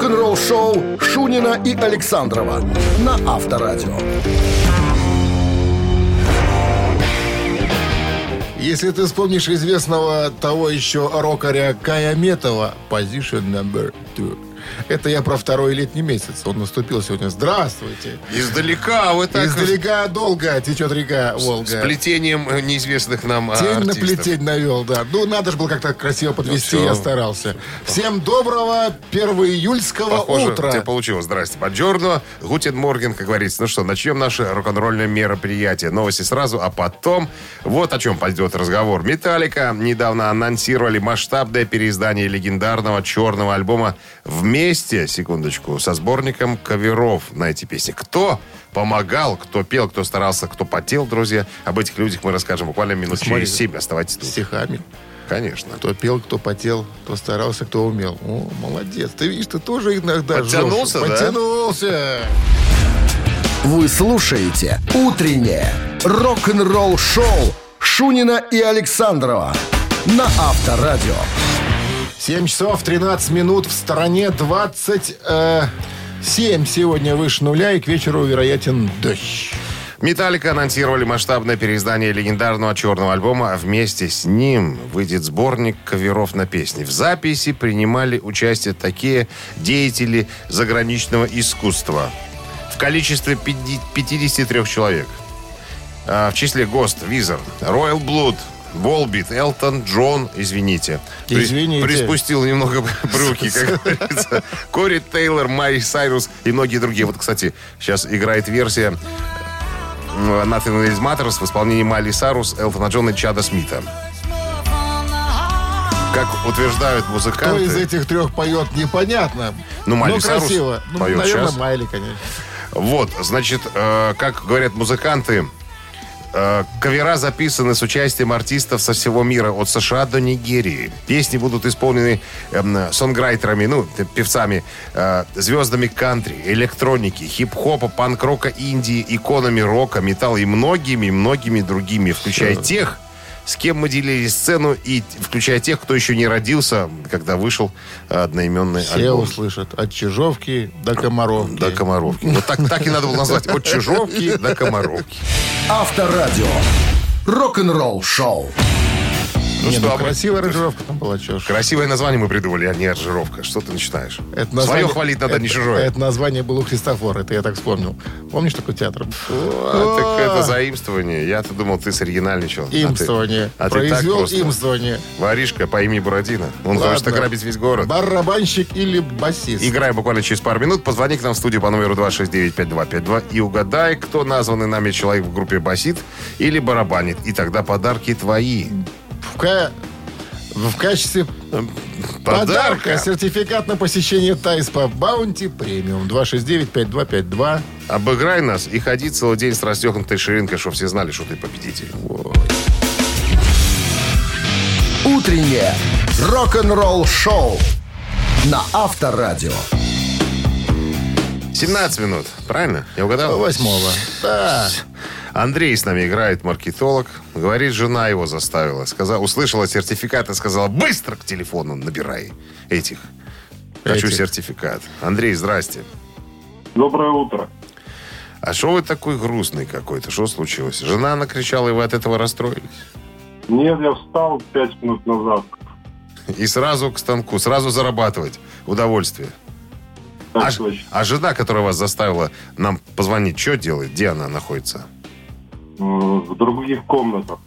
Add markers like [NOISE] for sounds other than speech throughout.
Рок-н-ролл-шоу Шунина и Александрова на Авторадио. Если ты вспомнишь известного того еще рокаря Кая Метова, Position Number Two. Это я про второй летний месяц. Он наступил сегодня. Здравствуйте. Издалека вы так... Издалека долго течет река Волга. С плетением э, неизвестных нам Тень артистов. на плетень навел, да. Ну, надо же было как-то красиво подвести, Ну, я старался. Всем доброго 1 июльского Похоже, утра. тебе получилось. Здрасте. Buongiorno. Guten Morgen, как говорится. Ну что, начнем наше рок-н-ролльное мероприятие. Новости сразу, а потом вот о чем пойдет разговор. Металлика недавно анонсировали масштабное переиздание легендарного черного альбома вместе, секундочку, со сборником каверов на эти песни. Кто помогал, кто пел, кто старался, кто потел, друзья. Об этих людях мы расскажем буквально минут Смотри, через семь. Оставайтесь тут. Стихами. Конечно. Кто пел, кто потел, кто старался, кто умел. О, молодец. Ты видишь, ты тоже иногда Подтянулся, жжешь. да? Подтянулся. Вы слушаете «Утреннее рок-н-ролл-шоу» Шунина и Александрова на Авторадио. 7 часов 13 минут в стороне 27 сегодня выше нуля и к вечеру вероятен дождь. Металлика анонсировали масштабное переиздание легендарного черного альбома, вместе с ним выйдет сборник каверов на песни. В записи принимали участие такие деятели заграничного искусства в количестве 53 человек. А, В числе Гост, Визер, Royal Blood, Волбит, Элтон, Джон, извините. При- Извините. Приспустил немного [LAUGHS] брюки, как говорится. Кори Тейлор, Майли Сайрус и многие другие. Вот, кстати, сейчас играет версия Nothing Else Matters в исполнении Майли Сайрус, Элтона Джона и Чада Смита. Как утверждают Кто музыканты... из этих трех поет, непонятно. Ну, Майли Но Сайрус красиво. Ну, поет наверное, щас. Майли, конечно. Вот, значит, э, как говорят музыканты, кавера записаны с участием артистов со всего мира, от США до Нигерии. Песни будут исполнены эм, сонграйтерами, ну, певцами, э, звездами кантри, электроники, хип-хопа, панк-рока Индии, иконами рока, металла и многими-многими другими, включая тех, с кем мы делили сцену, и включая тех, кто еще не родился, когда вышел э, одноименный Все альбом. услышат. От Чижовки до Комаровки. До Комаровки. Вот так, так и надо было назвать. От Чижовки до Комаровки. Авторадио. Рок-н-ролл-шоу. Ну Не, что, ну, а мы- красивая аранжировка там была, чё. Красивое название мы придумали, а не аранжировка. Что ты начинаешь? Это Свое название- хвалить надо, это- не чужое. Это название было у Христофора, это я так вспомнил. Помнишь такой театр? А, так это заимствование. Я-то думал, ты соригинальничал. А ты- Имствование. А ты, так Произвел просто. имствование. Воришка по имени Бурадино. Он Ладно. хочет ограбить весь город. Барабанщик или басист? Играем буквально через пару минут. Позвони к нам в студию по номеру 269-5252 и угадай, кто названный нами человек в группе басит или барабанит. И тогда подарки твои. В, в качестве подарка сертификат на посещение Тайс по Баунти премиум 269-5252. Обыграй нас и ходи целый день с расстегнутой ширинкой, чтобы все знали, что ты победитель. Утреннее рок-н-ролл-шоу на Авторадио. 17 минут, правильно? Я угадал? Восьмого. Да. Андрей с нами играет, маркетолог. Говорит, жена его заставила. Сказала, услышала сертификат и сказала, быстро к телефону набирай этих. Хочу Этих. сертификат. Андрей, здрасте. Доброе утро. А что вы такой грустный какой-то? Что случилось? Жена накричала, и вы от этого расстроились? Нет, я встал пять минут назад. И сразу к станку, сразу зарабатывать удовольствие. Так А, точно. а жена, которая вас заставила нам позвонить, что делает? Где она находится? М, В других комнатах.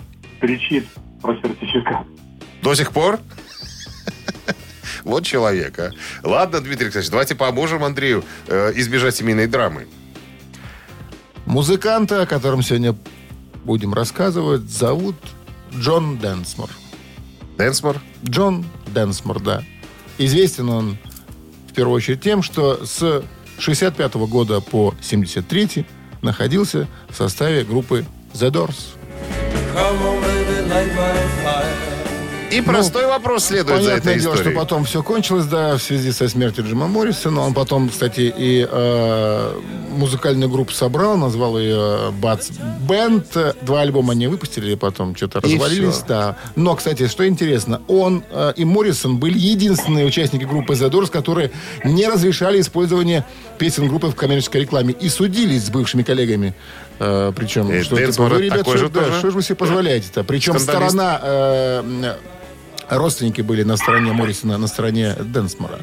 Кричит про сертификат. До сих пор? [LAUGHS] Вот человек, а. Ладно, Дмитрий Александрович, давайте поможем Андрею э, избежать семейной драмы. Музыканта, о котором сегодня будем рассказывать, зовут Джон Дэнсмор. Дэнсмор? Джон Дэнсмор, да. Известен он в первую очередь тем, что с 65 года по 73 находился в составе группы The Doors. И простой вопрос следует за Ну, этой дело, историей. что потом все кончилось, да, в связи со смертью Джима Моррисона. Он потом, кстати, и э, музыкальную группу собрал, назвал ее Butts Band. Два альбома они выпустили, потом что-то развалились. всё. Да. Но, кстати, что интересно, он э, и Моррисон были единственные участники группы The Doors, которые не разрешали использование песен группы в коммерческой рекламе и судились с бывшими коллегами. Э, причем, И что, Дэнсмор вы, ребят, такой что, же да, тоже? что же вы себе позволяете-то? Причем Скандалист. сторона э, родственники были на стороне Моррисона, на стороне Дэнсмора.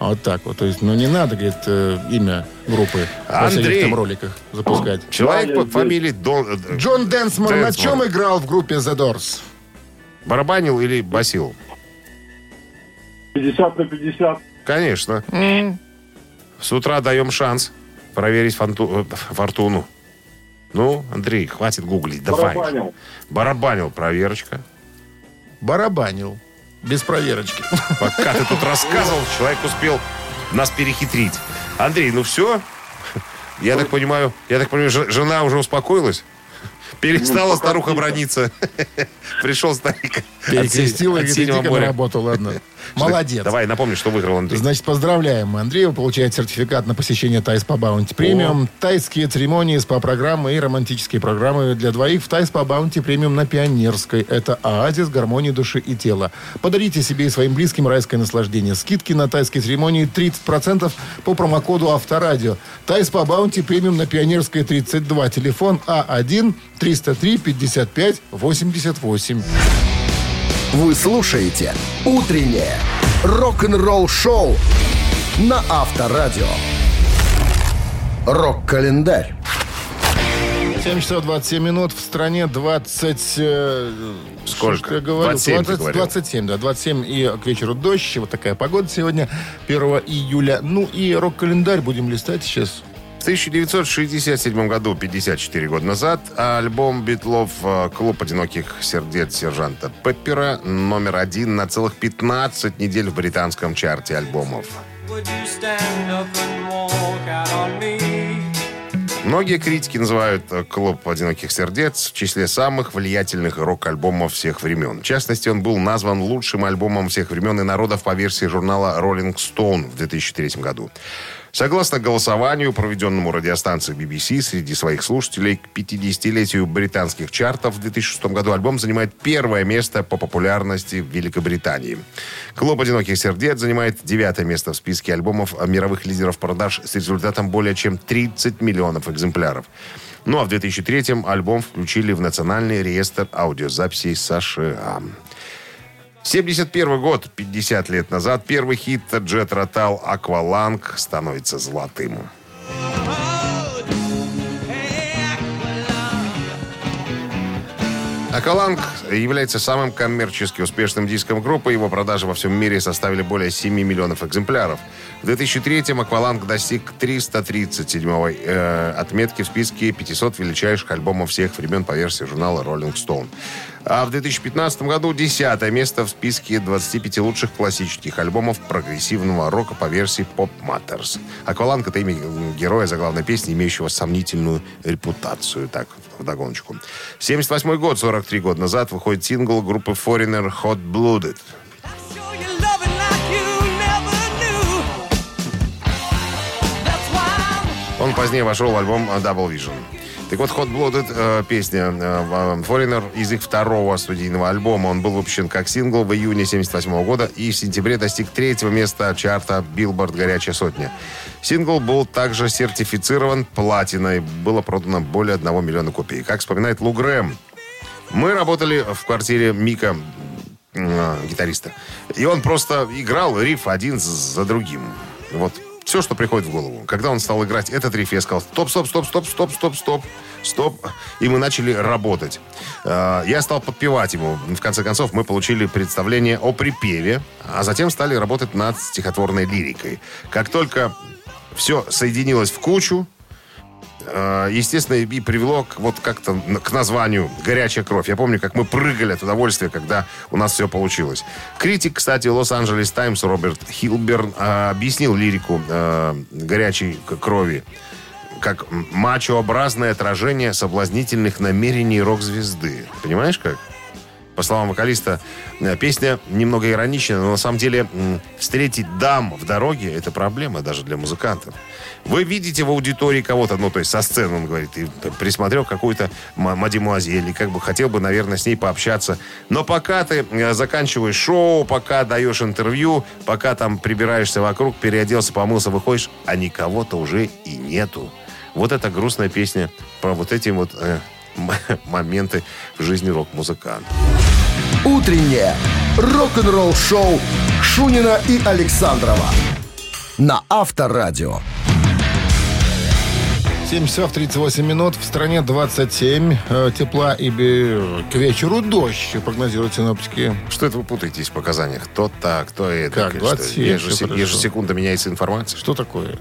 Вот так вот. То есть, ну, не надо, говорит, э, имя группы во всяких Андрей. там роликах запускать. Человек Да, по я фамилии Дон... э, Джон Дэнсмор, на Дэнсмор. чем играл в группе The Doors? Барабанил или басил? 50 на 50. Конечно. С утра даем шанс проверить фанту- э, фортуну. Ну, Андрей, хватит гуглить, давай. Барабанил. Барабанил, проверочка. Барабанил. Без проверочки. [LAUGHS] Пока ты тут рассказывал, человек успел нас перехитрить. Андрей, ну все? Я так понимаю, я так понимаю, жена уже успокоилась? Перестала Ну, старуха брониться. [LAUGHS] Пришел старик. Перекрестил и на работу, ладно. Молодец. Давай, напомни, что выиграл Андрей. Значит, поздравляем. Андрей получает сертификат на посещение Thai Spa Bounty Premium, тайские церемонии, СПА-программы и романтические программы для двоих в Thai Spa Bounty Premium на Пионерской. Это оазис гармонии души и тела. Подарите себе и своим близким райское наслаждение. Скидки на тайские церемонии 30% по промокоду Авторадио. Тайс по Баунти Премиум на Пионерской 32. Телефон А А1-303-55-88. Вы слушаете «Утреннее рок-н-ролл-шоу» на Авторадио. Рок-календарь. 7 часов 27 минут. В стране 20... э, Сколько? я говорю? 27 ты 20 говорил. 27, да. 27 и к вечеру дождь. Вот такая погода сегодня, 1 июля. Ну и рок-календарь будем листать сейчас. В 1967 году, 54 года назад, альбом Битлов э, «Клуб одиноких сердец сержанта Пеппера» номер один на целых 15 недель в британском чарте альбомов. Многие критики называют э, «Клуб одиноких сердец» в числе самых влиятельных рок-альбомов всех времен. В частности, он был назван лучшим альбомом всех времен и народов по версии журнала Rolling Stone в 2003 году. Согласно голосованию, проведенному радиостанцией BBC среди своих слушателей к 50-летию британских чартов в 2006 году альбом занимает первое место по популярности в Великобритании. Клуб «Одиноких сердец» занимает девятое место в списке альбомов мировых лидеров продаж с результатом более чем 30 миллионов экземпляров. Ну а в 2003-м альбом включили в Национальный реестр аудиозаписей США. 71 год, 50 лет назад, первый хит Джет Ротал «Акваланг» становится золотым. Акваланг является самым коммерчески успешным диском группы. Его продажи во всем мире составили более 7 миллионов экземпляров. В 2003-м Акваланг достиг 337-й э, отметки в списке 500 величайших альбомов всех времен по версии журнала Rolling Stone. А в 2015 году 10 место в списке 25 лучших классических альбомов прогрессивного рока по версии Pop Matters. Акваланг — это имя героя заглавной песни, имеющего сомнительную репутацию. Так, вдогоночку. 78 год, 43 года назад, выходит сингл группы Foreigner Hot Blooded. Он позднее вошел в альбом Double Vision. Так вот, Hot Blooded, э, песня э, Foreigner из их второго студийного альбома. Он был выпущен как сингл в июне 78 года и в сентябре достиг третьего места чарта Billboard «Горячая сотня». Сингл был также сертифицирован платиной. Было продано более 1 миллиона копий. Как вспоминает Лу Грэм, мы работали в квартире Мика, э, гитариста. И он просто играл риф один за другим. Вот все, что приходит в голову. Когда он стал играть этот риф, я сказал, стоп, стоп, стоп, стоп, стоп, стоп, стоп, стоп. И мы начали работать. Э, Я стал подпевать ему. В конце концов, мы получили представление о припеве, а затем стали работать над стихотворной лирикой. Как только все соединилось в кучу, естественно, и привело к, вот как-то к названию «Горячая кровь». Я помню, как мы прыгали от удовольствия, когда у нас все получилось. Критик, кстати, Лос-Анджелес Таймс Роберт Хилберн э, объяснил лирику э, «Горячей крови» как мачообразное отражение соблазнительных намерений рок-звезды. Понимаешь как? По словам вокалиста, э, песня немного ироничная, но на самом деле встретить дам в дороге – это проблема даже для музыкантов. Вы видите в аудитории кого-то, ну, то есть со сцены, он говорит, и присмотрел какую-то ма- мадемуазель, и как бы хотел бы, наверное, с ней пообщаться. Но пока ты э, заканчиваешь шоу, пока даешь интервью, пока там прибираешься вокруг, переоделся, помылся, выходишь, а никого-то уже и нету. Вот эта грустная песня про вот эти вот э, [LAUGHS] моменты в жизни рок-музыканта. Утреннее рок-н-ролл-шоу Шунина и Александрова на Авторадио. 7 часов 38 минут. В стране 27. Э, Тепла и к вечеру дождь, прогнозируют синоптики. Что это вы путаетесь в показаниях? Кто так, кто это? Как, что? 27, Ежесе- всё хорошо. Ежесекунда меняется информация. Что такое?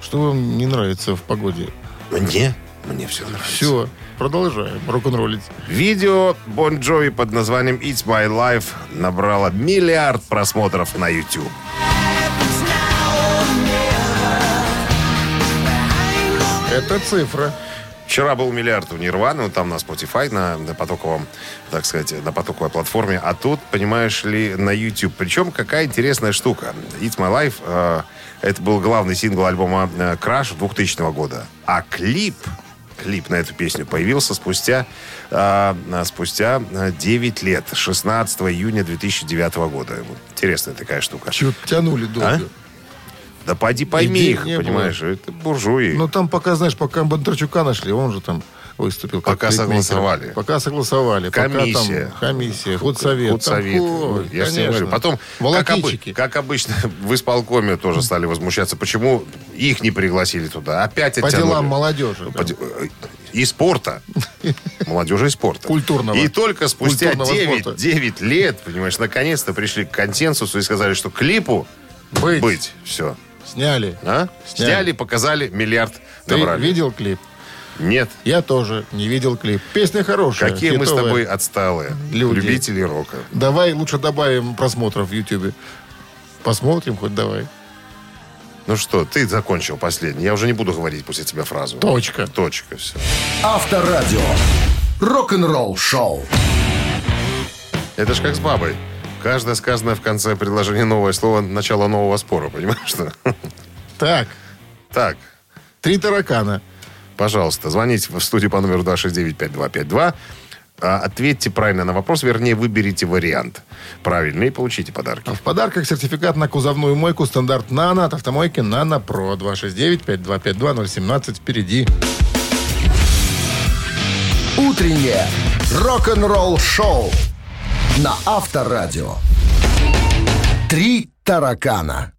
Что вам не нравится в погоде? Мне? Мне все нравится. Все, продолжаем рок-н-роллить. Видео Бон Джови под названием It's My Life набрало миллиард просмотров на YouTube. Это цифра. Вчера был миллиард у Нирваны, ну, там на Spotify, на, на потоковом, так сказать, на потоковой платформе. А тут, понимаешь ли, на YouTube. Причем какая интересная штука. It's My Life, э, это был главный сингл альбома э, Crash 2000 года. А клип, клип на эту песню появился спустя, э, спустя э, 9 лет, 16 июня 2009 года. Вот Интересная такая штука. Чего тянули долго. Да поди пойми Идей их, не было. понимаешь, это буржуи. Ну, там пока, знаешь, пока Бондарчука нашли, он же там выступил. Пока согласовали. Пока согласовали. Комиссия. Пока там комиссия, худсовет. Худсовет. Там, ой, Я же тебе конечно. говорю. Потом, как, обы- как обычно, [LAUGHS] в исполкоме тоже стали возмущаться, почему их не пригласили туда. Опять По оттянули. делам молодежи. По да. де- э, И спорта. [LAUGHS] Молодежи и спорта. Культурного. И только спустя Культурного 9, спорта. 9 лет, понимаешь, наконец-то пришли к консенсусу и сказали, что клипу Быть. быть. Все. Сняли. А? Сняли. Сняли, показали, миллиард Ты набрали. видел клип? Нет. Я тоже не видел клип. Песня хорошая. Какие мы с хитовая. тобой отсталые. Люди. Любители рока. Давай лучше добавим просмотров в Ютьюбе. Посмотрим хоть давай. Ну что, ты закончил последний. Я уже не буду говорить после тебя фразу. Точка. Точка, все. Авторадио. Рок-н-ролл-шоу. Это ж как с бабой. Каждое сказанное в конце предложения новое слово начало нового спора, понимаешь что? Так, Так, три таракана. Пожалуйста, звоните в студию по номеру 269-5252. А, Ответьте правильно на вопрос, вернее, выберите вариант правильный и получите подарки. А В подарках сертификат на кузовную мойку стандарт «Нано» от автомойки «Нано Про». 269-5252-017 впереди. Утреннее рок-н-ролл-шоу на Авторадио. Три таракана.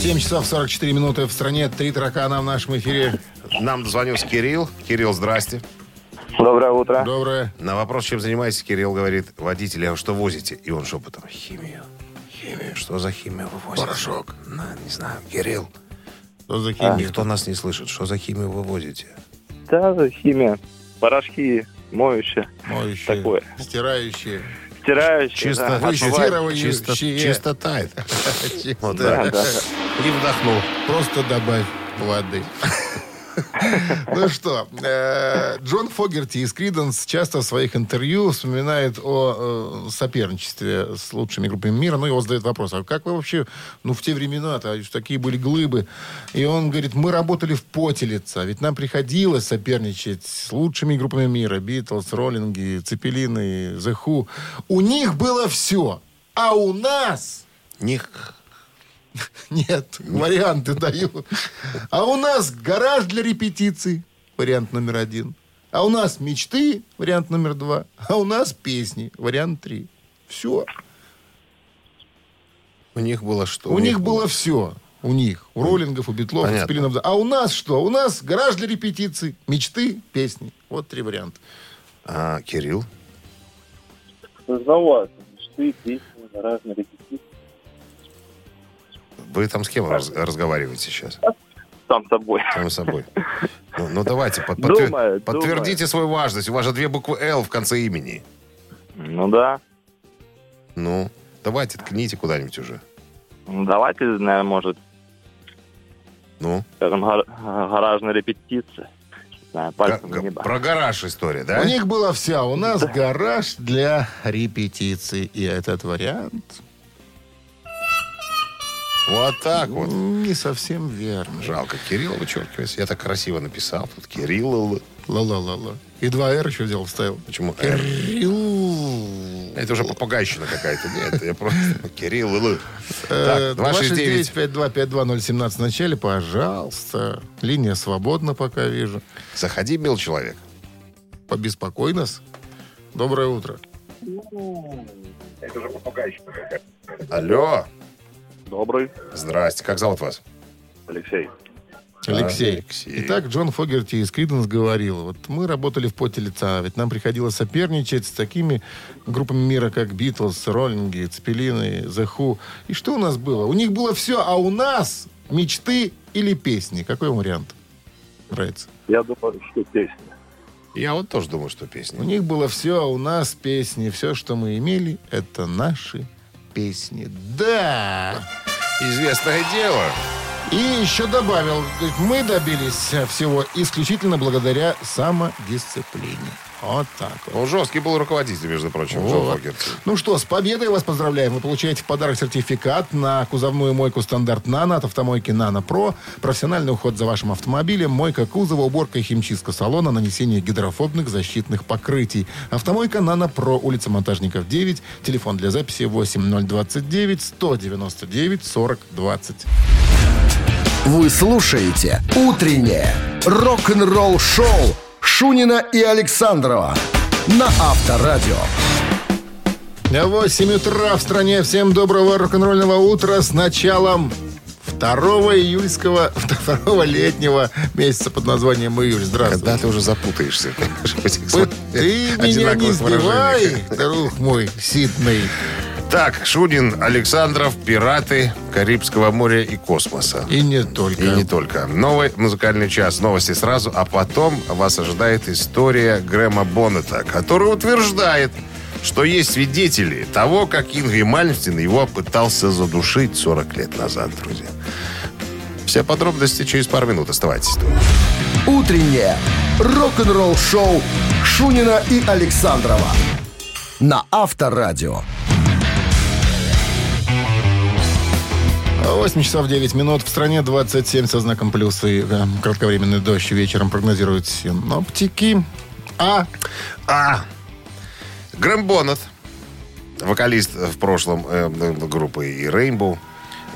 7 часов 44 минуты в стране. Три таракана в нашем эфире. Нам дозвонился Кирилл. Кирилл, здрасте. Доброе утро. Доброе. На вопрос, чем занимаетесь, Кирилл говорит, водитель, а вы что возите? И он шепотом, химию. Химию. Что за химию вы возите? Порошок. На, не знаю, Кирилл. Что за химия? Никто нас не слышит. Что за химию вы возите? Да, химия. Порошки, моющие, Моющие, Такое. стирающие. Стирающие. Чисто, да. Вычистирование. чисто, Чьи- чисто тает. [LAUGHS] Вот Да, так. да. И вдохнул. Просто добавь воды. [LAUGHS] Ну что, э, Джон Фогерти из Криденс часто в своих интервью вспоминает о э, соперничестве с лучшими группами мира. Ну, его задают вопрос, а как вы вообще, ну, в те времена-то такие были глыбы. И он говорит, мы работали в поте лица, ведь нам приходилось соперничать с лучшими группами мира. Битлз, Роллинги, Цепелины, The Who. У них было все, а у нас... Них. [LAUGHS] Нет, варианты даю. А у нас гараж для репетиций, вариант номер один. А у нас мечты, вариант номер два. А у нас песни, вариант три. Все. У них было что? У, них было все. У них. У роллингов, у битлов, у Понятно. Цепелинов. А у нас что? У нас гараж для репетиций, мечты, песни. Вот три варианта. А, Кирилл? Сложновато. Мечты, песни, разные репетиции. Вы там с кем раз- разговариваете сейчас? Сам собой. Сам собой. Ну, ну, давайте, под- подтвер- Думаю, подтвердите свою важность. У вас же две буквы «Л» в конце имени. Ну да. Ну, давайте, ткните куда-нибудь уже. Ну, Давайте, наверное, может, Ну, скажем, гар- гаражная репетиция. знаю, Га-. Про гараж история, да? У них было все. а У нас гараж для репетиций. И этот вариант Вот так вот. не совсем верно. Жалко, Кирилл вычеркивается. Я так красиво написал. Тут Кирилл. Ла-ла-ла-ла. И два «р» еще взял, вставил. Почему «Р»? Кирилл. Это уже попугайщина какая-то. Нет, я просто... [LAUGHS] Кирилл. Л. Э, Так, 269. 269-525017 в начале, пожалуйста. Линия свободна, пока вижу. Заходи, мил человек. Побеспокой нас. Доброе утро. Алло. Добрый. Здрасте. Как зовут вас? Алексей. Алексей. Алексей. Итак, Джон Фогерти из Криденс говорил, вот мы работали в поте лица, ведь нам приходилось соперничать с такими группами мира, как Битлз, Роллинги, Цепелины, The Who. И что у нас было? У них было все, а у нас мечты или песни. Какой вам вариант нравится? Я думаю, что песня. Я вот тоже думаю, что У песня. них было все, а у нас песни. Все, что мы имели, это наши песни. Да! Известное дело. И еще добавил, говорит, мы добились всего исключительно благодаря самодисциплине. Вот так вот. Он жесткий был руководитель, между прочим, Вот. Фогерти. Ну что, с победой вас поздравляем. Вы получаете в подарок сертификат на кузовную мойку стандарт «Нано» от автомойки «Нано Про». Профессиональный уход за вашим автомобилем, мойка кузова, уборка и химчистка салона, нанесение гидрофобных защитных покрытий. Автомойка «Нано Про», улица Монтажников, 9. Телефон для записи 8029 199 40 20. Вы слушаете «Утреннее рок-н-ролл-шоу» Шунина и Александрова на Авторадио. 8 утра в стране. Всем доброго рок-н-ролльного утра с началом 2 июльского, [LAUGHS] 2 летнего месяца под названием июль. Здравствуйте. Когда ты уже запутаешься? Ты меня не сбивай, друг мой, Сидней. Так, Шунин, Александров, пираты Карибского моря и космоса. И не только. И не только. Новый музыкальный час. Новости сразу. А потом вас ожидает история Грэма Боннета, который утверждает, что есть свидетели того, как Ингри Мальмстин его пытался задушить 40 лет назад, друзья. Все подробности через пару минут. Оставайтесь тут. Утреннее рок-н-ролл-шоу Шунина и Александрова на Авторадио. 8 часов 9 минут. В стране 27 со знаком плюс и э, кратковременный дождь вечером прогнозируют синоптики. А А. Грэм Боннет, вокалист в прошлом э, группы и Rainbow,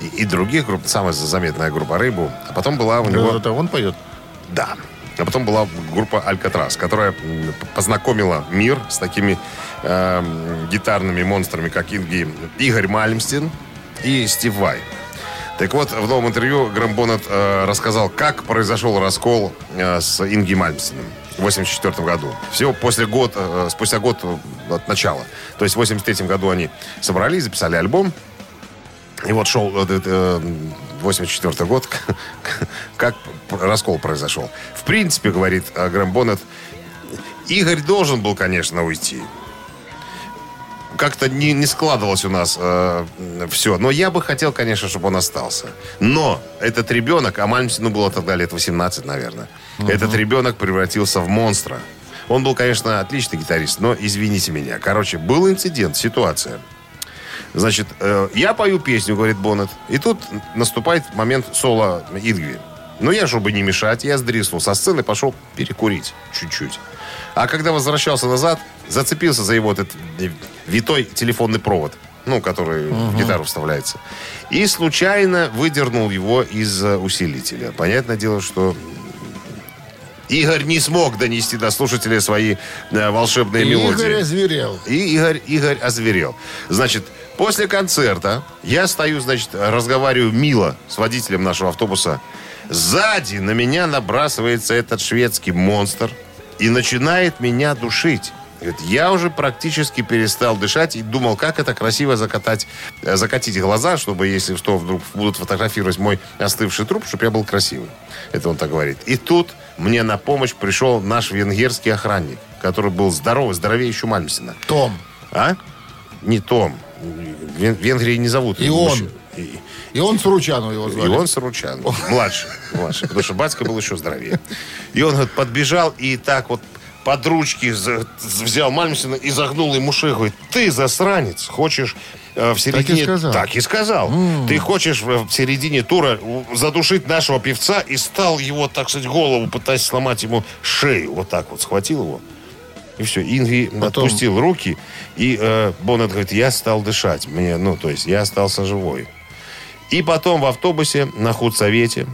и, и других групп, самая заметная группа Rainbow. А потом была у него... это он поет? Да. А потом была группа Алькатрас, которая познакомила мир с такими эм, гитарными монстрами, как Инги, Игорь Мальмстин и Стив Вай. Так вот, в новом интервью Грэм Боннет э, рассказал, как произошел раскол э, с Инги Мальмстином в 1984 году. Всего после год, э, спустя год э, от начала. То есть в 1983 году они собрались, записали альбом. И вот шел э, 84 год, как раскол произошел. В принципе, говорит э, Грэм Боннет, Игорь должен был, конечно, уйти. Как-то не, не складывалось у нас все. Но я бы хотел, конечно, чтобы он остался. Но этот ребенок, а Мальмстину было тогда лет 18, наверное, этот ребенок превратился в монстра. Он был, конечно, отличный гитарист, но извините меня. Короче, был инцидент, ситуация. Значит, э, я пою песню, говорит Боннет, и тут наступает момент соло Ингви. Ну, я, чтобы не мешать, я сдриснул со сцены, пошел перекурить чуть-чуть. А когда возвращался назад, зацепился за его этот э, витой телефонный провод, ну, который в гитару вставляется. И случайно выдернул его из э, усилителя. Понятное дело, что Игорь не смог донести до слушателя свои э, волшебные мелодии. Игорь озверел. И Игорь, Игорь озверел. Значит, после концерта я стою, значит, разговариваю мило с водителем нашего автобуса. Сзади на меня набрасывается этот шведский монстр и начинает меня душить. Говорит, я уже практически перестал дышать и думал, как это красиво закатать, э, закатить глаза, чтобы, если что, вдруг будут фотографировать мой остывший труп, чтобы я был красивый. Это он так говорит. И тут мне на помощь пришел наш венгерский охранник, который был здоровый, здоровее еще Мальмстина. Том. А? Не Том. В Вен- Венгрии не зовут. И он. мужчин. И, И он Суручану его и звали. он Саручан. Младший. Младший. Потому что батька был еще здоровее. И он говорит, подбежал и так вот под ручки взял Мальмсина и загнул ему шею. Говорит, ты, засранец, хочешь э, в середине... сказал? Так и сказал. Ты хочешь в, в середине тура задушить нашего певца и стал его, так сказать, голову, пытаясь сломать ему шею. Вот так вот схватил его. И все, Инги Потом- отпустил руки, и э, Боннет говорит, я стал дышать. Мне, ну, то есть я остался живой. И потом в автобусе на худсовете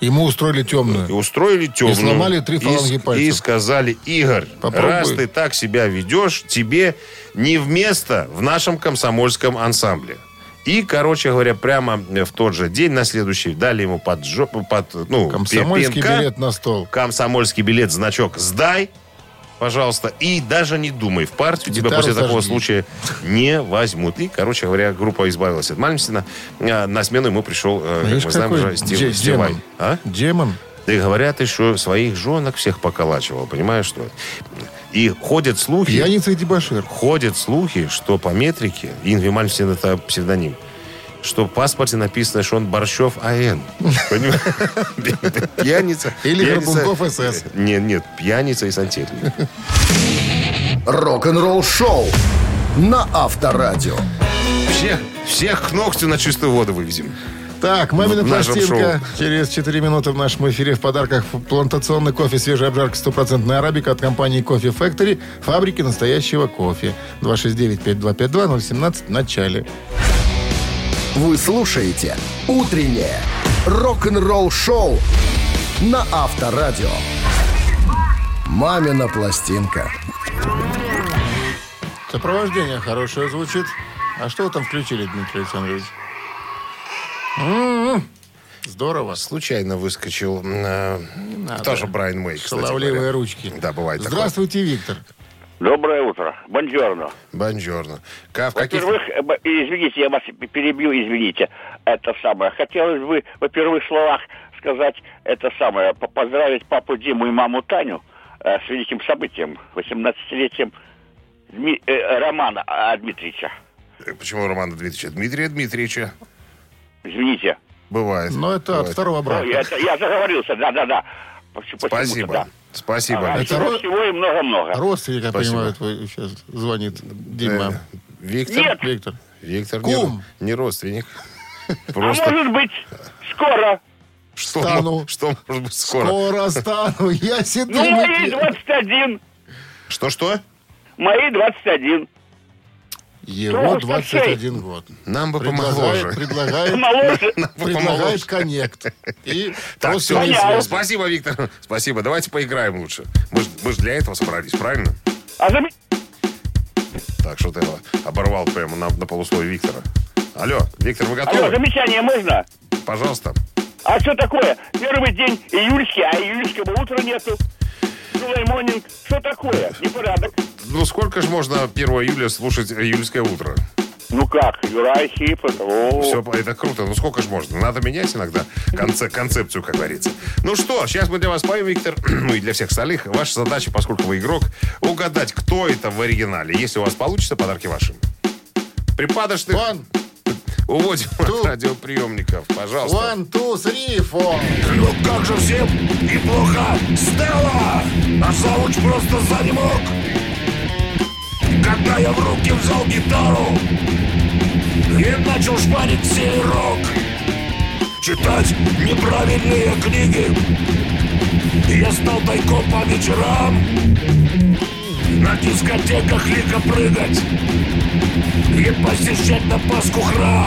Ему устроили и темную. устроили темную. И сломали три И фаланги с- пальцев. И сказали, Игорь, Попробуй. раз ты так себя ведешь, тебе не вместо в нашем комсомольском ансамбле. И, короче говоря, прямо в тот же день, на следующий, дали ему под, жопу, под ну, Комсомольский пенка. билет на стол. комсомольский билет, значок «Сдай», пожалуйста, и даже не думай, в партию тебя Гитару после такого зажги. случая не возьмут. И, короче говоря, группа избавилась от Мальмстина. А На смену ему пришел, э, как Видишь, мы знаем, уже Стив, де- Стивай. демон. А? Демон. И говорят еще, своих женок всех поколачивал, понимаешь, что? И ходят слухи... Пьяница и дебошир. Ходят слухи, что по метрике, Ингви Мальмстин это псевдоним, что в паспорте написано, что он Борщев А.Н. Пьяница. Или Горбунков СС. Нет, нет, пьяница и сантехник. Рок-н-ролл шоу на Авторадио. Всех, всех к ногтю на чистую воду вывезем. Так, мамина В пластинка. Через 4 минуты в нашем эфире в подарках плантационный кофе, свежая обжарка, стопроцентная арабика от компании Кофе Factory, фабрики настоящего кофе. 269-5252-017 в начале. Вы слушаете «Утреннее рок-н-ролл шоу» на Авторадио. «Мамина пластинка». Сопровождение хорошее звучит. А что вы там включили, Дмитрий Александрович? М-м-м. Здорово. Случайно выскочил. э, тоже Брайан Мэй, кстати Шаловливые говоря. ручки. Да, бывает такое. Здравствуйте, Виктор. Доброе утро. Бонжорно. Бонжорно. Ка- в каких- Во-первых, б- извините, я вас перебью, извините. Это самое. Хотелось бы, во первых словах сказать это самое, по- поздравить папу Диму и маму Таню э, с великим событием, 18-летием Дми- э, Романа а, Дмитриевича. Э, Почему Романа Дмитриевича? Дмитрия Дмитриевича. Извините. Бывает. Но это от Бывает. второго брака. Ой, это- я заговорился, да-да-да. Спасибо. да. Спасибо. Ага, Это всего, ро- всего и много-много. Родственник, я Спасибо. понимаю, твой сейчас звонит. Дима. Э, Виктор? Нет. Виктор. Виктор Кум. Не, не родственник. [LAUGHS] А Просто может быть, скоро. что, стану. что может быть скоро? Скоро стану, [LAUGHS] я Ну, мои Дмитрий. 21. Что-что? Мои 21. Его Ну, 21 год. [LAUGHS] Нам бы помоложе. предлагает, предлагает коннект. И Так, все. Спасибо, Виктор. Спасибо. Давайте поиграем лучше. Мы ж, мы ж для этого собрались, правильно? А Так, что ты оборвал прямо на, на полусловие Виктора. Алло, Виктор, вы Алло, готовы? замечание можно? Пожалуйста. А что такое? Первый день июльский, а июльского утра нету. Сулаймонинг. Что такое? Непорядок. Ну, сколько же можно 1 июля слушать июльское утро? Ну как, Юрай Хип, это... о. Все, это круто. Ну, сколько же можно? Надо менять иногда конце, концепцию, как говорится. Ну что, сейчас мы для вас поем, Виктор, [CLEARS THROAT] ну и для всех остальных. Ваша задача, поскольку вы игрок, угадать, кто это в оригинале. Если у вас получится, подарки ваши. Припадочных One, уводим Two. от радиоприемников. Пожалуйста. one, two, three, four. Ну как же всем неплохо Стелла А завуч просто за не мог Когда я в руки взял гитару И начал шпарить север-рок Читать неправильные книги Я стал тайком по вечерам На дискотеках лихо прыгать И посещать на Пасху храм.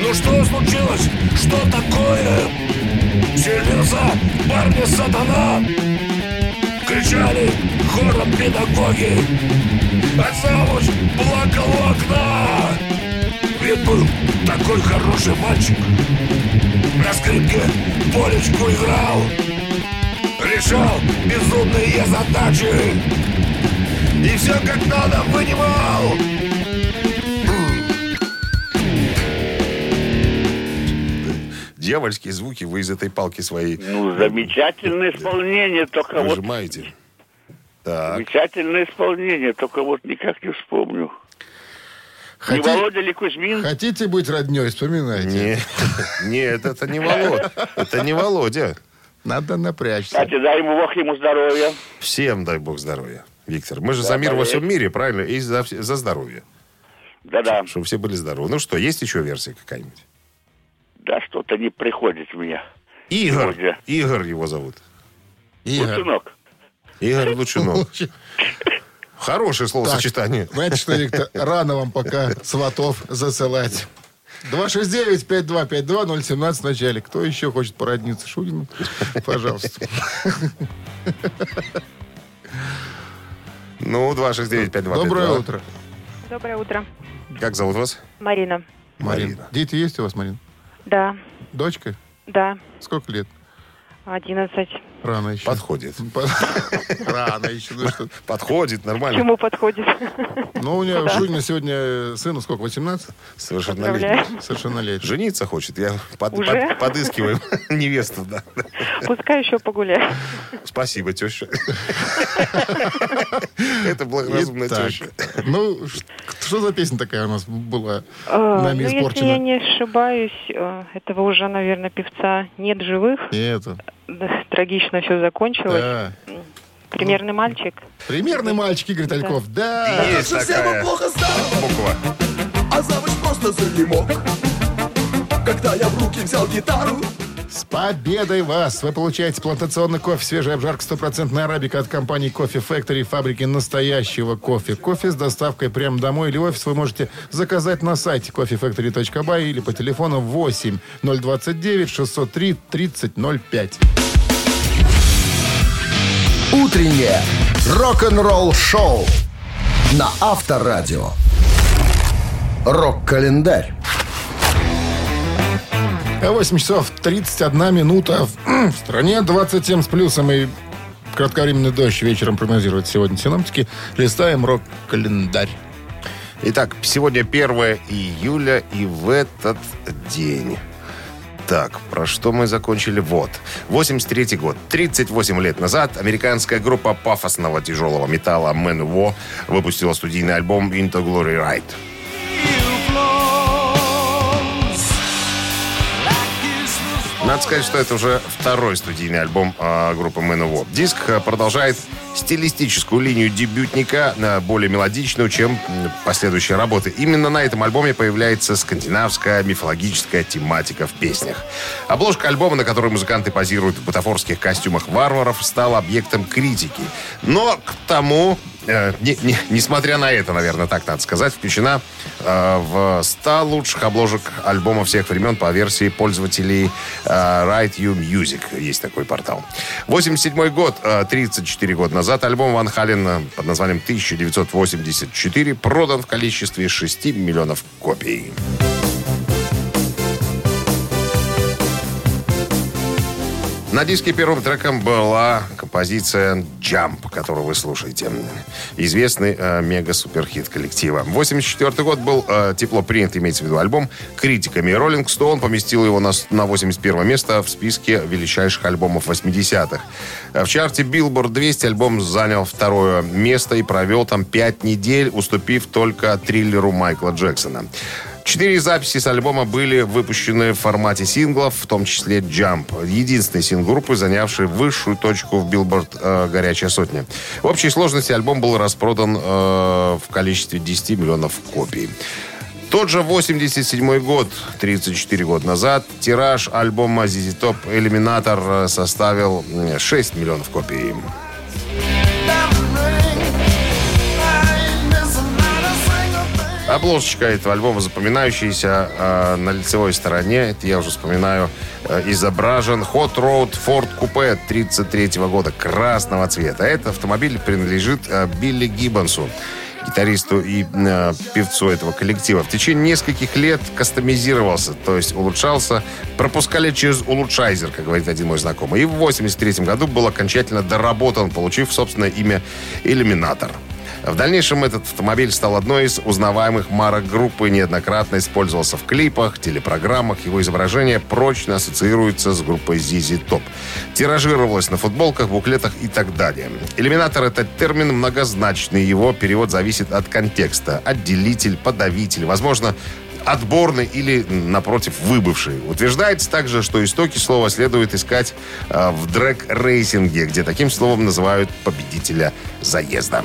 Ну что случилось? Что такое? Селился парни сатана. Кричали хором педагоги. А завуч плакал у окна. Ведь был такой хороший мальчик. На скрипке полечку играл. Решал безумные задачи И все как надо понимал Дьявольские звуки вы из этой палки своей Ну, замечательное исполнение, только вот... выжимаете. Так. Замечательное исполнение, только вот никак не вспомню. Не Хоти- Володя ли Кузьмин? Хотите быть родней, вспоминайте. Не, нет, это не Володя. Это не Володя. Надо напрячься. Кстати, дай ему Бог ему здоровья. Всем дай бог здоровья, Виктор. Мы же за Да, мир во поверь. всем мире, правильно? И за, за здоровье. Да-да. Чтобы все были здоровы. Ну что, есть еще версия какая-нибудь? Да, что-то не приходит меня. Игорь. Сегодня. Игорь его зовут. Игорь. Сынок. Игорь Лучинов. Хорошее словосочетание. Знаете что, Виктор, рано вам пока сватов засылать. 269-5252-017 в начале. Кто еще хочет породниться Шунину? Пожалуйста. Ну, 269-5252. Доброе утро, Доброе утро. Как зовут вас? Марина. Марина. Марина. Дети есть у вас, Марин? Да, Дочка? да, Сколько лет? 11. Рано еще. Подходит. По- [LAUGHS] Рано еще. Ну, Подходит, нормально. Чему подходит? Ну, у нее. Шунина сегодня сыну сколько, 18? Совершеннолетний. Совершеннолетний. Жениться хочет. Я под- Уже? под- подыскиваем [LAUGHS] невесту, да. Пускай еще погуляет. Спасибо, теща. [LAUGHS] Это благоразумная теща. Ну, что за песня такая у нас была Э, нами ну, если испорчена? я не ошибаюсь, э, этого уже, наверное, певца нет живых. Да, Трагично все закончилось. Да. Примерный мальчик. Примерный мальчик Игорь Тальков. Да. Есть такая плохо стало, буква. а завуч просто залимок. Когда я в руки взял гитару, С победой вас! Вы получаете плантационный кофе, свежая обжарка, стопроцентная арабика от компании Кофе Factory, фабрики настоящего кофе. Кофе с доставкой прямо домой или в офис вы можете заказать на сайте coffeefactory.by или по телефону 8 029 603 3005. Утреннее рок-н-ролл-шоу на Авторадио. Рок-календарь. 8 часов 31 минута. В, в стране 27 с плюсом и кратковременный дождь вечером прогнозируют сегодня синоптики. Листаем рок-календарь. Итак, сегодня 1 июля, и в этот день... Так, про что мы закончили? Вот. 83 год. 38 лет назад американская группа пафосного тяжелого металла Man War выпустила студийный альбом Into Glory Ride. Надо сказать, что это уже второй студийный альбом э, группы Man Диск э, продолжает стилистическую линию дебютника, э, более мелодичную, чем последующие работы. Именно на этом альбоме появляется скандинавская мифологическая тематика в песнях. Обложка альбома, на которой музыканты позируют в бутафорских костюмах варваров, стала объектом критики. Но к тому э, не- не- несмотря на это, наверное, так надо сказать, включена э, в 100 лучших обложек альбома всех времен по версии пользователей э, Write You Music. Есть такой портал. 87 год, э, 34 года назад, альбом Ван Хален э, под названием 1984 продан в количестве 6 миллионов копий. На диске первым треком была композиция «Jump», которую вы слушаете. Известный э, мега-суперхит коллектива. 84 год был э, тепло принят, имеется в виду альбом, критиками. Rolling Stone поместил его на, на 81 место в списке величайших альбомов 80-х. Э, В чарте Billboard 200 альбом занял второе место и провел там 5 недель, уступив только «Триллеру» Майкла Джексона. Четыре записи с альбома были выпущены в формате синглов, в том числе «Jump». Единственный сингл группы, занявший высшую точку в Билборд э, «Горячая сотня». В общей сложности альбом был распродан э, в количестве 10 миллионов копий. Тот же 87 год, 34 года назад, тираж альбома ZZ Top э, составил м, 6 миллионов копий. Обложечка этого альбома запоминающаяся э, на лицевой стороне. Это я уже вспоминаю. э, изображен Hot Road Ford Coupe 33 года красного цвета. Этот автомобиль принадлежит э, Билли Гиббонсу гитаристу и э, певцу этого коллектива. В течение нескольких лет кастомизировался, то есть улучшался. Пропускали через улучшайзер, как говорит один мой знакомый. И в 83 году был окончательно доработан, получив собственное имя «Иллюминатор». В дальнейшем этот автомобиль стал одной из узнаваемых марок группы, неоднократно использовался в клипах, телепрограммах. Его изображение прочно ассоциируется с группой ZZ Top. Тиражировалось на футболках, буклетах и так далее. Иллюминатор – это термин многозначный. Его перевод зависит от контекста. Отделитель, подавитель. Возможно, отборный или, напротив, выбывший. Утверждается также, что истоки слова следует искать э, в дрэк-рейсинге, где таким словом называют победителя заезда.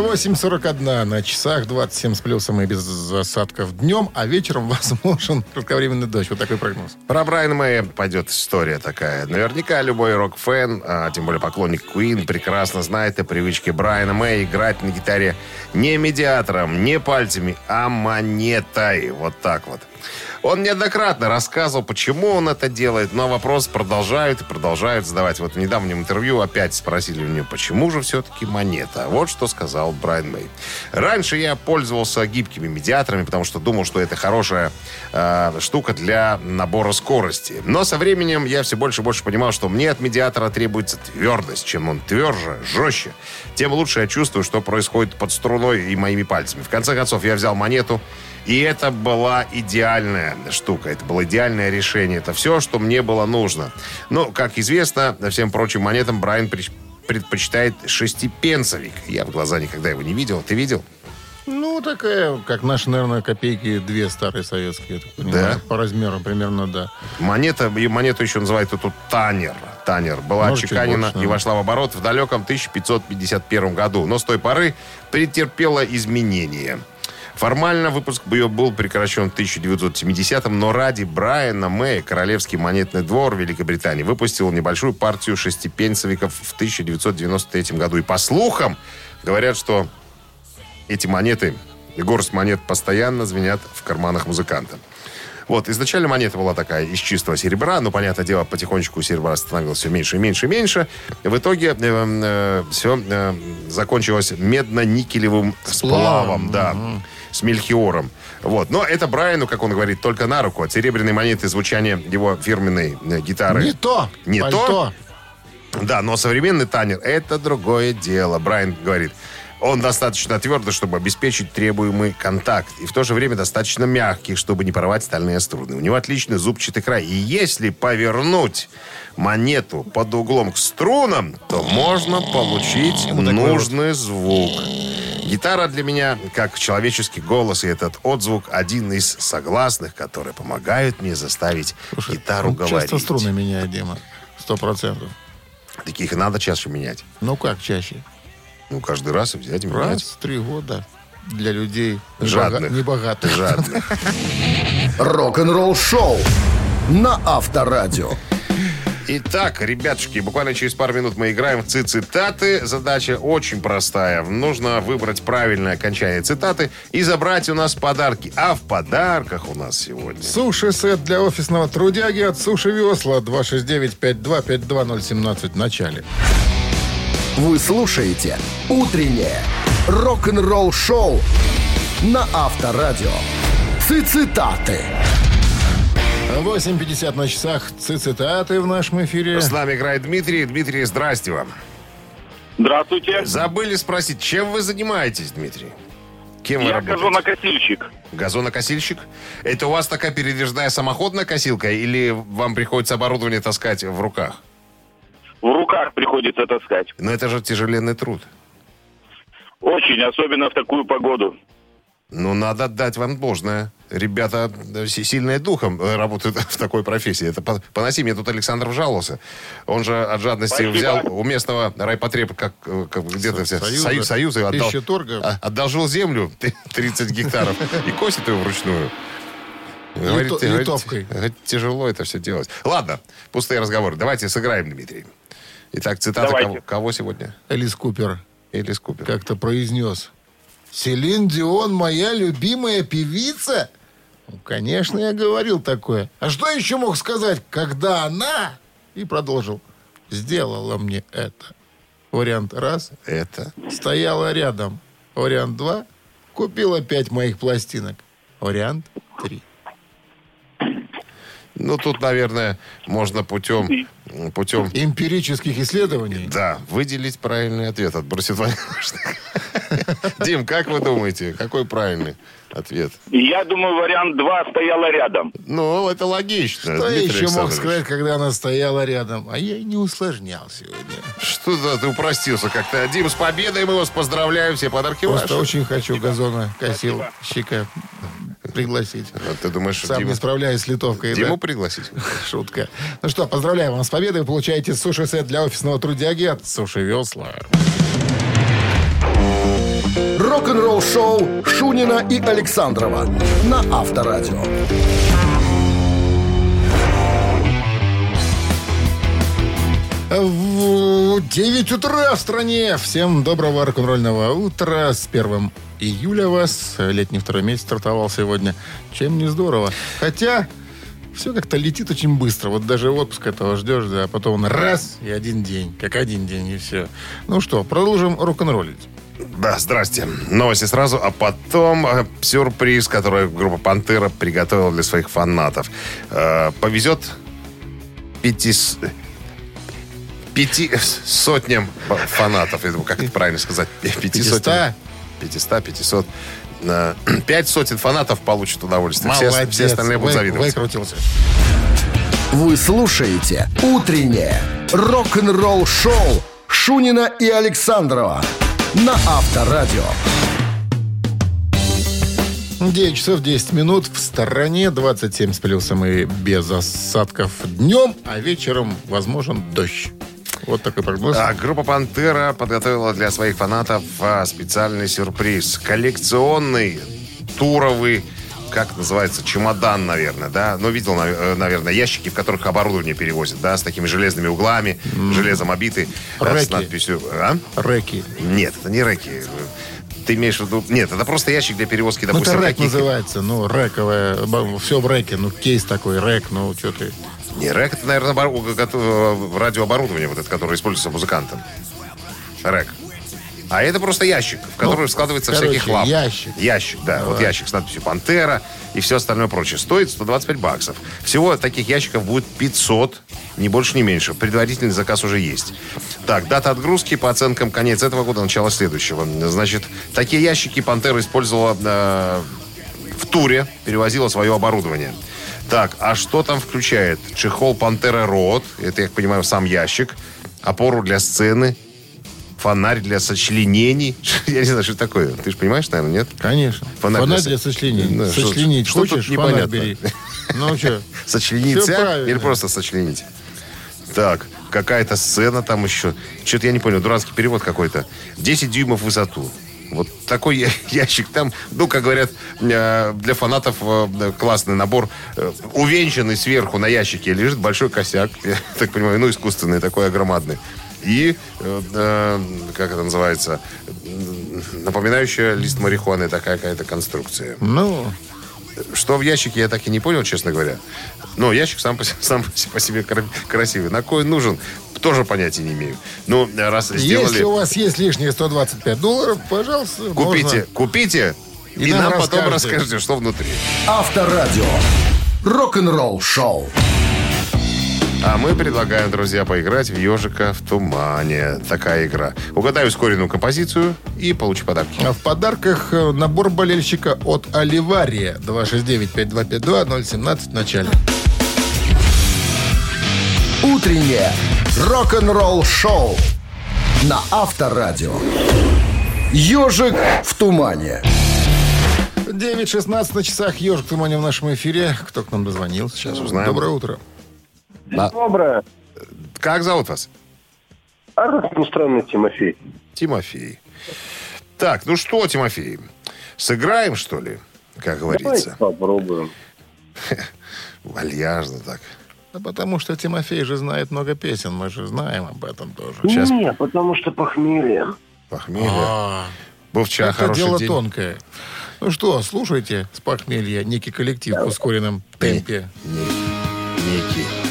8.41 на часах, 27 с плюсом и без осадков днем, а вечером [LAUGHS] возможен кратковременный дождь. Вот такой прогноз. Про Брайана Мэя пойдет история такая. Наверняка любой рок-фэн, а тем более поклонник Queen, прекрасно знает о привычке Брайана Мэя играть на гитаре не медиатором, не пальцами, а монетой. Вот так вот. Он неоднократно рассказывал, почему он это делает, но вопрос продолжают и продолжают задавать. Вот в недавнем интервью опять спросили у него, почему же все-таки монета? Вот что сказал Брайан Мэй. Раньше я пользовался гибкими медиаторами, потому что думал, что это хорошая э, штука для набора скорости. Но со временем я все больше и больше понимал, что мне от медиатора требуется твердость. Чем он тверже, жестче, тем лучше я чувствую, что происходит под струной и моими пальцами. В конце концов, я взял монету, и это была идеальная штука, это было идеальное решение. Это все, что мне было нужно. Но, как известно, всем прочим монетам Брайан предпочитает шестипенсовик. Я в глаза никогда его не видел. Ты видел? Ну, такая, как наши, наверное, копейки, две старые советские. Так понимаю, Да? По размерам примерно, да. Монета, монету еще называют тут танер. Танер. Была Может, больше, и да. вошла в оборот в далеком 1551 году. Но с той поры претерпела изменения. Формально выпуск ее был прекращен в 1970-м, но ради Брайана Мэя Королевский монетный двор Великобритании выпустил небольшую партию шестипенсовиков в 1993 году. И по слухам говорят, что эти монеты, и горсть монет постоянно звенят в карманах музыканта. Вот, изначально монета была такая из чистого серебра, но, понятное дело, потихонечку серебра становилось все меньше и меньше и меньше. В итоге все закончилось медно-никелевым сплавом, да, с мельхиором. Вот. Но это Брайану, как он говорит, только на руку. От серебряной монеты звучание его фирменной э, гитары. Не то. Не пальто. то? Да, но современный танер – это другое дело. Брайан говорит, он достаточно твердый, чтобы обеспечить требуемый контакт, и в то же время достаточно мягкий, чтобы не порвать стальные струны. У него отличный зубчатый край. И если повернуть монету под углом к струнам, то можно получить нужный звук. Гитара для меня как человеческий голос, и этот отзвук один из согласных, которые помогают мне заставить гитару Он говорить. часто струны меняет, Дима. Сто процентов. Таких надо чаще менять. Ну как чаще? Ну, каждый раз и взять и Раз менять. в три года. Для людей Жадных. небога- небогатых. Жадно. [LAUGHS] Рок-н-ролл шоу на Авторадио. Итак, ребятушки, буквально через пару минут мы играем в цитаты. Задача очень простая. Нужно выбрать правильное окончание цитаты и забрать у нас подарки. А в подарках у нас сегодня... Суши-сет для офисного трудяги от Суши Весла 269-5252017 в начале. Вы слушаете «Утреннее рок-н-ролл-шоу» на Авторадио. Цитаты. 8.50 на часах. Цитаты в нашем эфире. С нами играет Дмитрий. Дмитрий, здрасте вам. Здравствуйте. Забыли спросить, чем вы занимаетесь, Дмитрий? Кем вы Я работаете? газонокосильщик. Газонокосильщик? Это у вас такая передвижная самоходная косилка или вам приходится оборудование таскать в руках? В руках приходится таскать. Но это же тяжеленный труд. Очень, особенно в такую погоду. Ну, надо отдать вам должное. Ребята э, си- сильные духом э, работают [LAUGHS] в такой профессии. Это по- поноси. Мне тут Александр жаловался. Он же от жадности Спасибо. взял у местного райпотреба, как, э, как где-то все, Союза. союз, союза, отдал, Пищеторга. а- одолжил землю [LAUGHS] 30 гектаров и косит ее вручную. Говорит, говорит, литовкой. говорит, тяжело это все делать. Ладно, пустые разговоры. Давайте сыграем, Дмитрий. Итак, цитата кого, кого сегодня? Элис Купер Элис Купер. как-то произнес. Селин Дион моя любимая певица? Ну, конечно, я говорил такое. А что еще мог сказать, когда она... И продолжил. Сделала мне это. Вариант раз. Это Стояла рядом. Вариант два. Купила пять моих пластинок. Вариант три. Ну, тут, наверное, можно путем, путем Эмпирических исследований. да, выделить правильный ответ, отбросить воздушных. [LAUGHS] Дим, как вы думаете, какой правильный ответ? Я думаю, вариант 2 стояла рядом. Ну, это логично. Что я Дмитрий еще мог сказать, когда она стояла рядом? А я и не усложнял сегодня. Что да, ты упростился как-то. Дим, с победой мы вас поздравляем. Все подарки Просто ваши. очень хочу газона косилщика пригласить. А Ты думаешь, Сам Диму, не справляюсь с литовкой. да? Диму пригласить? [LAUGHS] Шутка. Ну что, поздравляю вас с победой. Вы получаете суши-сет для офисного трудяги от Суши Весла. Рок-н-ролл шоу Шунина и Александрова на Авторадио. В 9 утра в стране. Всем доброго рок-н-ролльного утра. С 1 июля вас. Летний второй месяц стартовал сегодня. Чем не здорово. Хотя все как-то летит очень быстро. Вот даже отпуск этого ждешь, да, а потом он раз и один день. Как один день, и все. Ну что, продолжим рок-н-роллить. Да, здрасте. Новости сразу, а потом э, сюрприз, который группа «Пантера» приготовила для своих фанатов. Э, повезет пяти... пяти сотням фанатов. Я думаю, как это правильно сказать? Пяти сотен. 500, 500. Э, Пять сотен фанатов получат удовольствие. Все, Молодец. все остальные будут завидовать. Выкрутился. Вы слушаете «Утреннее рок-н-ролл-шоу» Шунина и Александрова на Авторадио. 9 часов 10 минут в стороне, 27 с плюсом и без осадков днем, а вечером возможен дождь. Вот такой прогноз. А группа «Пантера» подготовила для своих фанатов а, специальный сюрприз. Коллекционный туровый как называется, чемодан, наверное, да? Ну, видел, э, наверное, ящики, в которых оборудование перевозят, да, с такими железными углами, железом обиты, э, с Рэки. надписью... А? Рэки. Нет, это не рэки. Ты имеешь в виду... Нет, это просто ящик для перевозки, Ну, допустим, это рэк каких- называется, ну, рэковое, все в рэке, ну, кейс такой, рэк, ну, что ты. Не, рэк, это, наверное, обору- гото- радиооборудование, вот это, которое используется музыкантом. Рэк. А это просто ящик, в который Ну, складывается короче, всякий хлам. ящик. Ящик, да. Вот ящик с надписью «Пантера» и все остальное прочее. Стоит 125 баксов. Всего таких ящиков будет 500, ни больше, ни меньше. Предварительный заказ уже есть. Так, дата отгрузки по оценкам конец этого года, начало следующего. Значит, такие ящики «Пантера» использовала э, в туре, перевозила свое оборудование. Так, а что там включает? Чехол Пантера Рот, это, я понимаю, сам ящик, опору для сцены, фонарь для сочленений. [LAUGHS] Я не знаю, что такое. Ты же понимаешь, наверное, нет? Конечно. Фонарь Фонарь, для для со- сочленений. Ну, что- Сочленить что хочешь, фонарь непонятно? бери. [LAUGHS] Ну, что? Сочлениться или просто сочленить? Так, какая-то сцена там еще. Что-то я не понял, дурацкий перевод какой-то. 10 дюймов в высоту. Вот такой [LAUGHS] ящик там, ну, как говорят, э, для фанатов э, классный набор. Э, Увенчанный сверху на ящике лежит большой косяк, я так понимаю, ну, искусственный, такой огромадный. И, э, э, как это называется, напоминающая лист марихуаны такая какая-то конструкция. Ну, Что в ящике, я так и не понял, честно говоря. Но ящик сам по, сам по себе кра- красивый. На кой нужен, тоже понятия не имею. Ну, раз сделали... если у вас есть лишние 125 долларов, пожалуйста, Купите, можно. купите, и, И нам нам потом расскажете. расскажете, что внутри. Авторадио. Рок-н-ролл шоу. А мы предлагаем, друзья, поиграть в «Ежика в тумане». Такая игра. Угадай ускоренную композицию и получи подарки. А в подарках э, набор болельщика от Оливария. 269-5252-017 в начале. Утреннее рок-н-ролл шоу на Авторадио. Ежик в тумане. 9.16 на часах. Ежик в тумане в нашем эфире. Кто к нам дозвонил? Сейчас узнаем. Доброе утро. Доброе. Как зовут вас? А как ни странно, Тимофей. Тимофей. Так, ну что, Тимофей, сыграем, что ли? Как говорится. попробуем. [LAUGHS] Вальяжно так. Да потому что Тимофей же знает много песен. Мы же знаем об этом тоже. Сейчас Не, потому что похмелье. похмелье. А, Был вчера это хороший дело день. тонкое. Ну что, слушайте с похмелья некий коллектив в ускоренном темпе. Некий.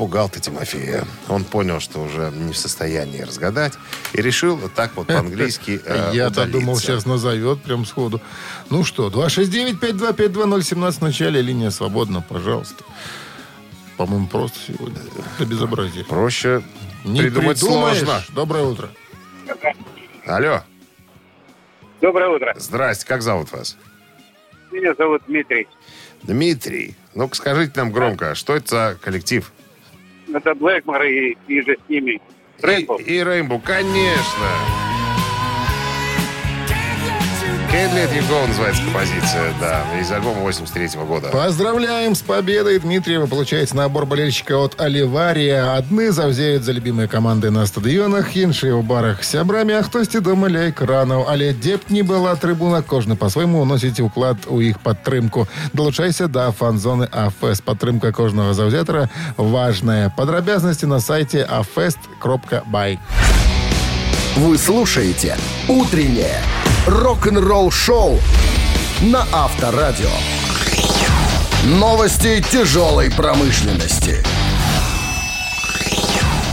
Напугал ты Тимофея. Он понял, что уже не в состоянии разгадать. И решил вот так вот по-английски э, [LAUGHS] Я-то думал, сейчас назовет прям сходу. Ну что, 269-5252017 в начале. Линия свободна, пожалуйста. По-моему, просто сегодня. Это безобразие. Проще Не придумать придумаешь. сложно. Доброе утро. Алло. Доброе утро. Здрасте, как зовут вас? Меня зовут Дмитрий. Дмитрий. Ну-ка скажите нам громко, что это за коллектив? Это Блэкмор и, и же с ними. Рэмбо. И, и Рейнбоу, конечно. Can't Let You Go называется композиция, да, из альбома 83 года. Поздравляем с победой, Дмитрий. Вы получаете набор болельщика от Оливария. Одни завзеют за любимые команды на стадионах, іншие у барах з сябрамі, а хтосьці дома ля екранаў. Але дзе б ні была трибуна, кожны по-свойму уносіць уклад у іх падтрымку. Долучайся да фан-зоны АФС. Падтрымка кожнага заўзятара важная. Падрабязнасці на сайте afest.by. Вы слушаете «Утреннее рок-н-ролл-шоу» на Авторадио. Новости тяжелой промышленности.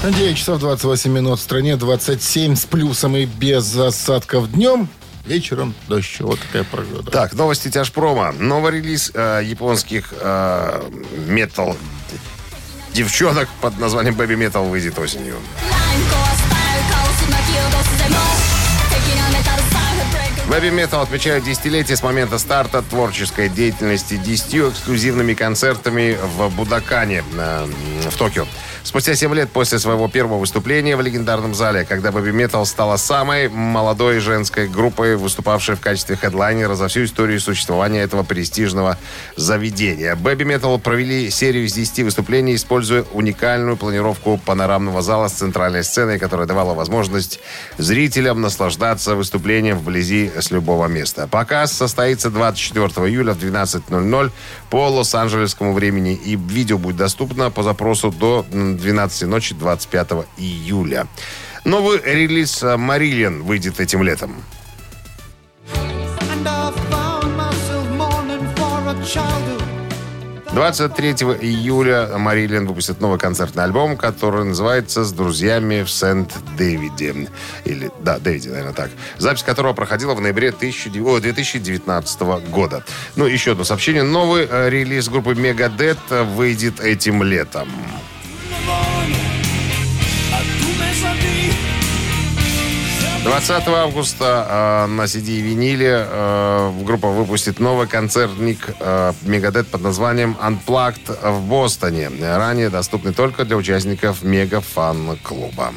9 часов 28 минут в стране, 27 с плюсом и без осадков днем. Вечером дождь. Вот такая погода. Так, новости тяжпрома. Новый релиз э, японских э, метал девчонок под названием Baby Metal выйдет осенью. Baby Metal отмечает десятилетие с момента старта творческой деятельности десятью эксклюзивными концертами в Будакане э, в Токио. Спустя 7 лет после своего первого выступления в легендарном зале, когда Baby Metal стала самой молодой женской группой, выступавшей в качестве хедлайнера за всю историю существования этого престижного заведения. Baby Metal провели серию из 10 выступлений, используя уникальную планировку панорамного зала с центральной сценой, которая давала возможность зрителям наслаждаться выступлением вблизи с любого места. Показ состоится 24 июля в 12.00 по лос-анджелесскому времени, и видео будет доступно по запросу до 12 ночи 25 июля. Новый релиз э, «Марилиан» выйдет этим летом. Childhood 23 июля Марилиан выпустит новый концертный альбом, который называется «С друзьями в Сент-Дэвиде». Или, да, Дэвиде, наверное, так. Запись которого проходила в ноябре 19 о, 2019 года. Ну, еще одно сообщение. Новый э, релиз группы э, выйдет этим летом. 20 августа э, на CD и виниле э, группа выпустит новый концертник э, под названием Unplugged в Бостоне. Ранее доступный только для участников Мега-фан-клуба.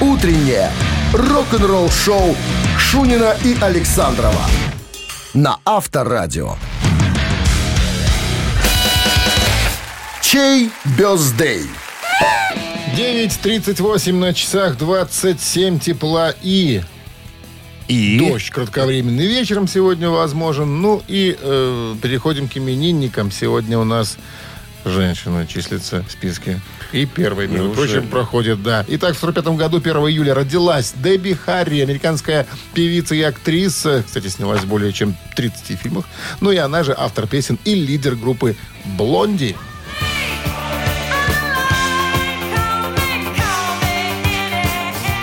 Утреннее рок-н-ролл-шоу Шунина и Александрова на Авторадио. Чей бездей? 9.38 на часах, 27 тепла и И дождь кратковременный вечером сегодня возможен. Ну и э, переходим к именинникам. Сегодня у нас женщина числится в списке. И первой, между Неужели? прочим, проходит, да. Итак, в 45 году, 1 июля, родилась Дебби Харри, американская певица и актриса. Кстати, снялась в более чем 30 фильмах. Ну и она же автор песен и лидер группы «Блонди».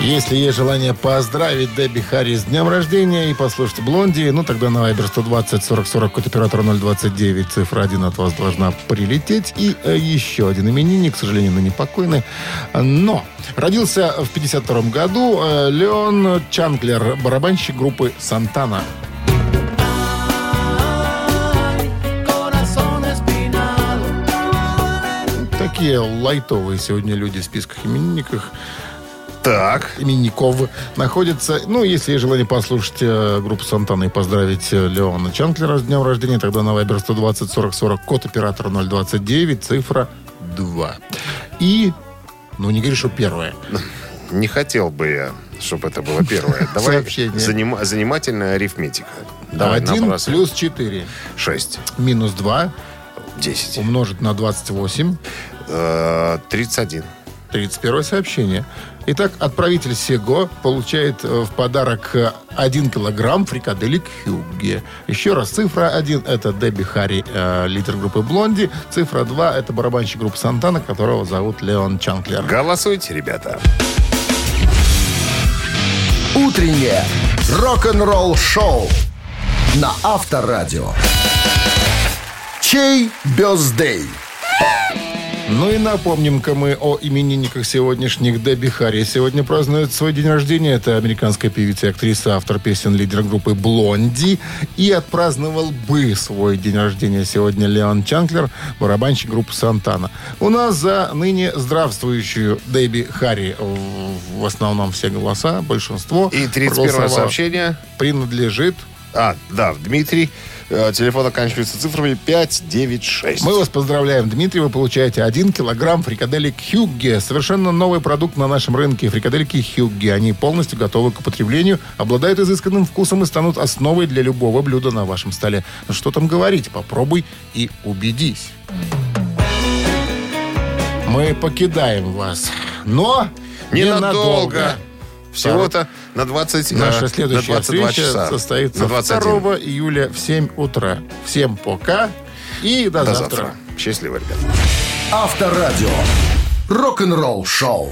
Если есть желание поздравить Дебби Харри с днем рождения и послушать Блонди, ну тогда на Viber 120 40 40 код оператора 029, цифра 1 от вас должна прилететь. И э, еще один именинник, к сожалению, ныне покойный. Но родился в 52 году э, Леон Чанклер, барабанщик группы «Сантана». Такие лайтовые сегодня люди в списках именинников. Так. именников находится. Ну, если есть желание послушать э, группу Сантана и поздравить э, Леона Чанклера с днем рождения, тогда на Viber 120 40 40, код оператора 029, цифра 2. И, ну, не говори, что первое. [LAUGHS] Не хотел бы я, чтобы это было первое. [LAUGHS] Давай Сообщение. занима- занимательная арифметика. Давай 1 набрасывай. плюс 4 6. минус 2 10. умножить на 28 Э, 31. 31 сообщение. Итак, отправитель Сего получает э, в подарок э, 1 килограмм фрикаделек Хюгге. Еще раз, цифра 1 это Дебби Харри, э, лидер группы Блонди. Цифра 2 это барабанщик группы Сантана, которого зовут Леон Чанклер. Голосуйте, ребята. Утреннее рок-н-ролл-шоу на Авторадио. Чей бездей? Ну и напомним-ка мы о именинниках сегодняшних. Дебби Харри сегодня празднует свой день рождения. Это американская певица и актриса, автор песен, лидер группы Блонди. И отпраздновал бы свой день рождения сегодня Леон Чанклер, барабанщик группы Сантана. У нас за ныне здравствующую Дебби Харри в основном все голоса, большинство. И 31 проголосовало. сообщение. Принадлежит А, да, Дмитрий. Э, Телефон оканчивается цифрами 596. Мы вас поздравляем, Дмитрий. Вы получаете 1 килограмм фрикаделек Хюгге. Совершенно новый продукт на нашем рынке. Фрикадельки Хюгге. Они полностью готовы к употреблению, обладают изысканным вкусом и станут основой для любого блюда на вашем столе. Ну, Что там говорить? Попробуй и убедись. Мы покидаем вас. Но Ненадолго. Всего-то на 20, э, Наша на следующая 22 встреча часа. состоится на 21. 2 июля в 7 утра. Всем пока и до, До завтра. завтра. Счастливо, ребята. Авторадио. Рок-н-ролл-шоу.